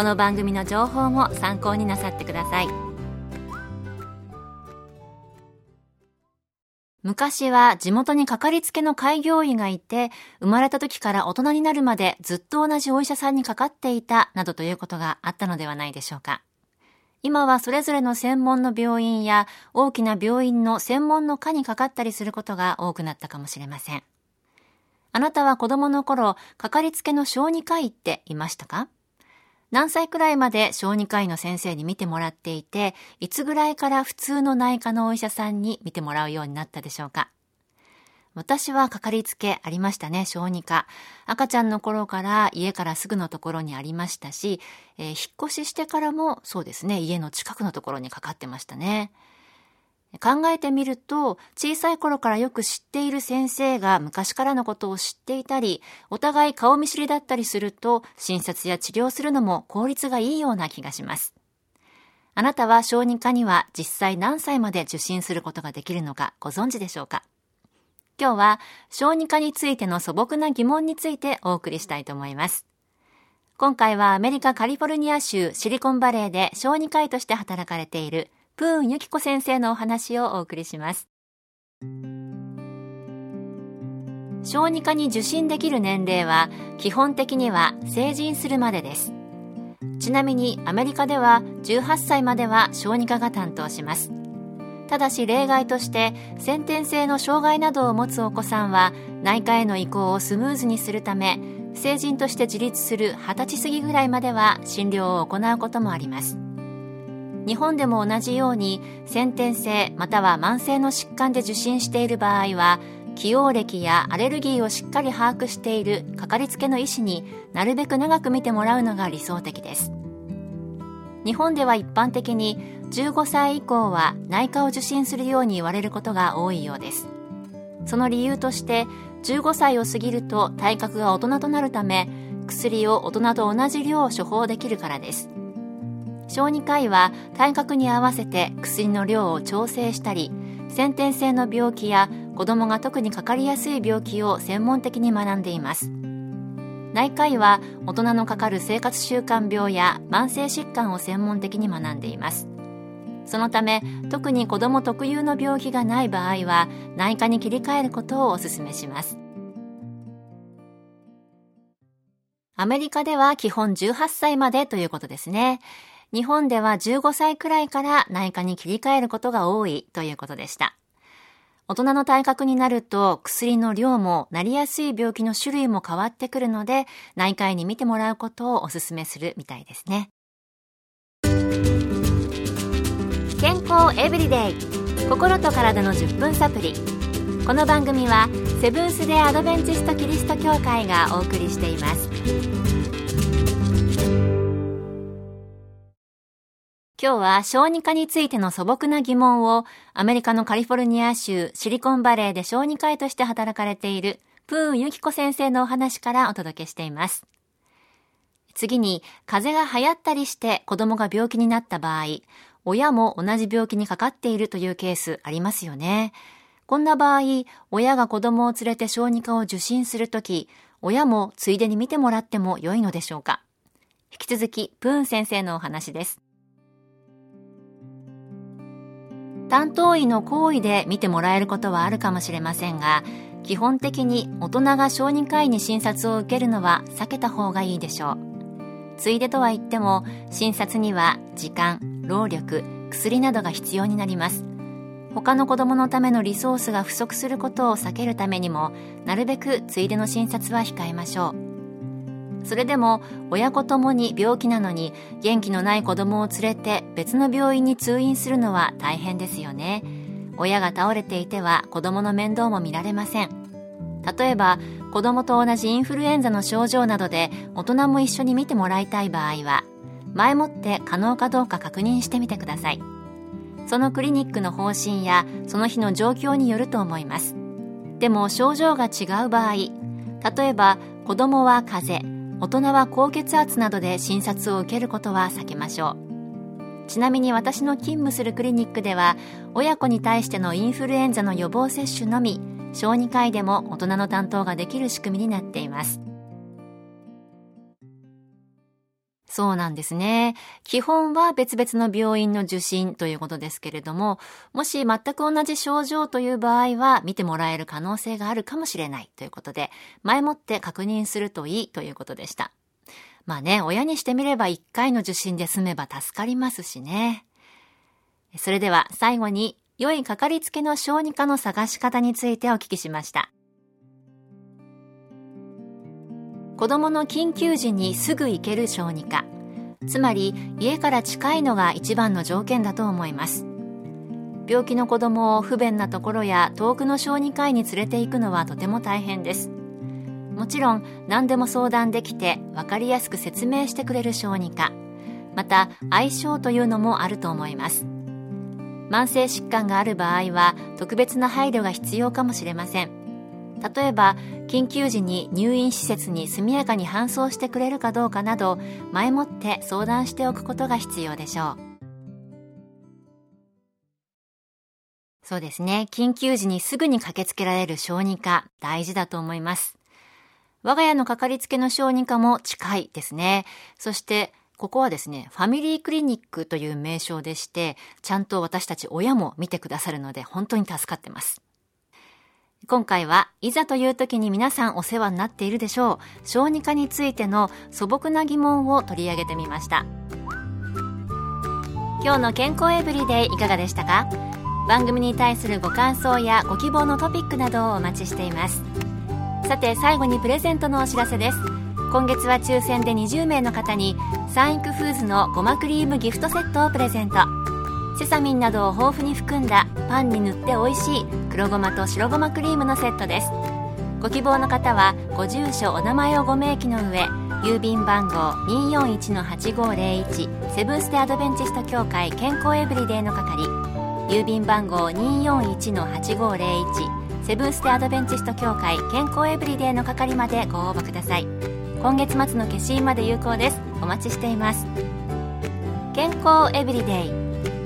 この番組の情報も参考になさってください昔は地元にかかりつけの開業医がいて、生まれた時から大人になるまでずっと同じお医者さんにかかっていたなどということがあったのではないでしょうか。今はそれぞれの専門の病院や大きな病院の専門の科にかかったりすることが多くなったかもしれません。あなたは子供の頃、かかりつけの小児科医っていましたか？何歳くらいまで小児科医の先生に診てもらっていて、いつぐらいから普通の内科のお医者さんに診てもらうようになったでしょうか私はかかりつけありましたね、小児科。赤ちゃんの頃から家からすぐのところにありましたし、えー、引っ越ししてからもそうですね、家の近くのところにかかってましたね。考えてみると、小さい頃からよく知っている先生が昔からのことを知っていたり、お互い顔見知りだったりすると、診察や治療するのも効率がいいような気がします。あなたは小児科には実際何歳まで受診することができるのかご存知でしょうか？今日は小児科についての素朴な疑問についてお送りしたいと思います。今回はアメリカカリフォルニア州シリコンバレーで小児科医として働かれているプーンユキコ先生のお話をお送りします。小児科に受診できる年齢は基本的には成人するまでです。ちなみにアメリカでは18歳までは小児科が担当します。ただし例外として先天性の障害などを持つお子さんは内科への移行をスムーズにするため成人として自立する20歳過ぎぐらいまでは診療を行うこともあります日本でも同じように先天性または慢性の疾患で受診している場合は起用歴やアレルギーをしっかり把握しているかかりつけの医師になるべく長く見てもらうのが理想的です。日本では一般的に15歳以降は内科を受診するように言われることが多いようです。その理由として15歳を過ぎると体格が大人となるため薬を大人と同じ量を処方できるからです。小児科医は体格に合わせて薬の量を調整したり先天性の病気や子供が特にかかりやすい病気を専門的に学んでいます。内科医は大人のかかる生活習慣病や慢性疾患を専門的に学んでいます。そのため特に子ども特有の病気がない場合は内科に切り替えることをお勧めします。アメリカでは基本18歳までということですね。日本では15歳くらいから内科に切り替えることが多いということでした。大人の体格になると薬の量もなりやすい病気の種類も変わってくるので内科医に見てもらうことをお勧めするみたいですね。健康エブリデイ。心と体の10分サプリ。この番組はセブンス・デ・アドベンチスト・キリスト教会がお送りしています。今日は小児科についての素朴な疑問をアメリカのカリフォルニア州シリコンバレーで小児科医として働かれているプーンユキコ先生のお話からお届けしています。次に、風邪が流行ったりして子供が病気になった場合、親も同じ病気にかかっているというケースありますよね。こんな場合、親が子供を連れて小児科を受診するとき、親もついでに見てもらっても良いのでしょうか引き続き、プーン先生のお話です。担当医の行為で見てもらえることはあるかもしれませんが、基本的に大人が小児科医に診察を受けるのは避けた方がいいでしょう。ついでとは言っても、診察には時間、労力、薬などが必要になります他の子供のためのリソースが不足することを避けるためにもなるべくついでの診察は控えましょうそれでも親子ともに病気なのに元気のない子供を連れて別の病院に通院するのは大変ですよね。親が倒れていては子供の面倒も見られません。例えば子供と同じインフルエンザの症状などで大人も一緒に見てもらいたい場合は前もって可能かどうか確認してみてください。そのクリニックの方針やその日の状況によると思います。でも症状が違う場合例えば子供は風邪大人は高血圧などで診察を受けることは避けましょう。ちなみに私の勤務するクリニックでは親子に対してのインフルエンザの予防接種のみ小児科医でも大人の担当ができる仕組みになっていますそうなんですね。基本は別々の病院の受診ということですけれども、もし全く同じ症状という場合は見てもらえる可能性があるかもしれないということで、前もって確認するといいということでした。まあね、親にしてみれば1回の受診で済めば助かりますしね。それでは最後に、良いかかりつけの小児科の探し方についてお聞きしました。子供の緊急時にすぐ行ける小児科。つまり家から近いのが一番の条件だと思います。病気の子供を不便なところや遠くの小児科医に連れて行くのはとても大変です。もちろん何でも相談できて分かりやすく説明してくれる小児科。また相性というのもあると思います。慢性疾患がある場合は特別な配慮が必要かもしれません。例えば緊急時に入院施設に速やかに搬送してくれるかどうかなど前もって相談しておくことが必要でしょう。そうですね。緊急時にすぐに駆けつけられる小児科大事だと思います。我が家のかかりつけの小児科も近いですね。そしてここはですね、ファミリークリニックという名称でして、ちゃんと私たち親も見てくださるので本当に助かってます。今回はいざという時に皆さんお世話になっているでしょう。小児科についての素朴な疑問を取り上げてみました。今日の健康エブリデイいかがでしたか？番組に対するご感想やご希望のトピックなどをお待ちしています。さて最後にプレゼントのお知らせです。今月は抽選で20名の方にサンイクフーズのごまクリームギフトセットをプレゼント。セサミンなどを豊富に含んだパンに塗って美味しい黒ごまと白ごまクリームのセットです。ご希望の方はご住所お名前をご明記の上郵便番号241-8501セブンステアドベンチスト協会健康エブリデイの係。郵便番号241-8501セブンステアドベンチスト協会健康エブリデイの係までご応募ください。今月末の消印まで有効です。お待ちしています。健康エブリデイ。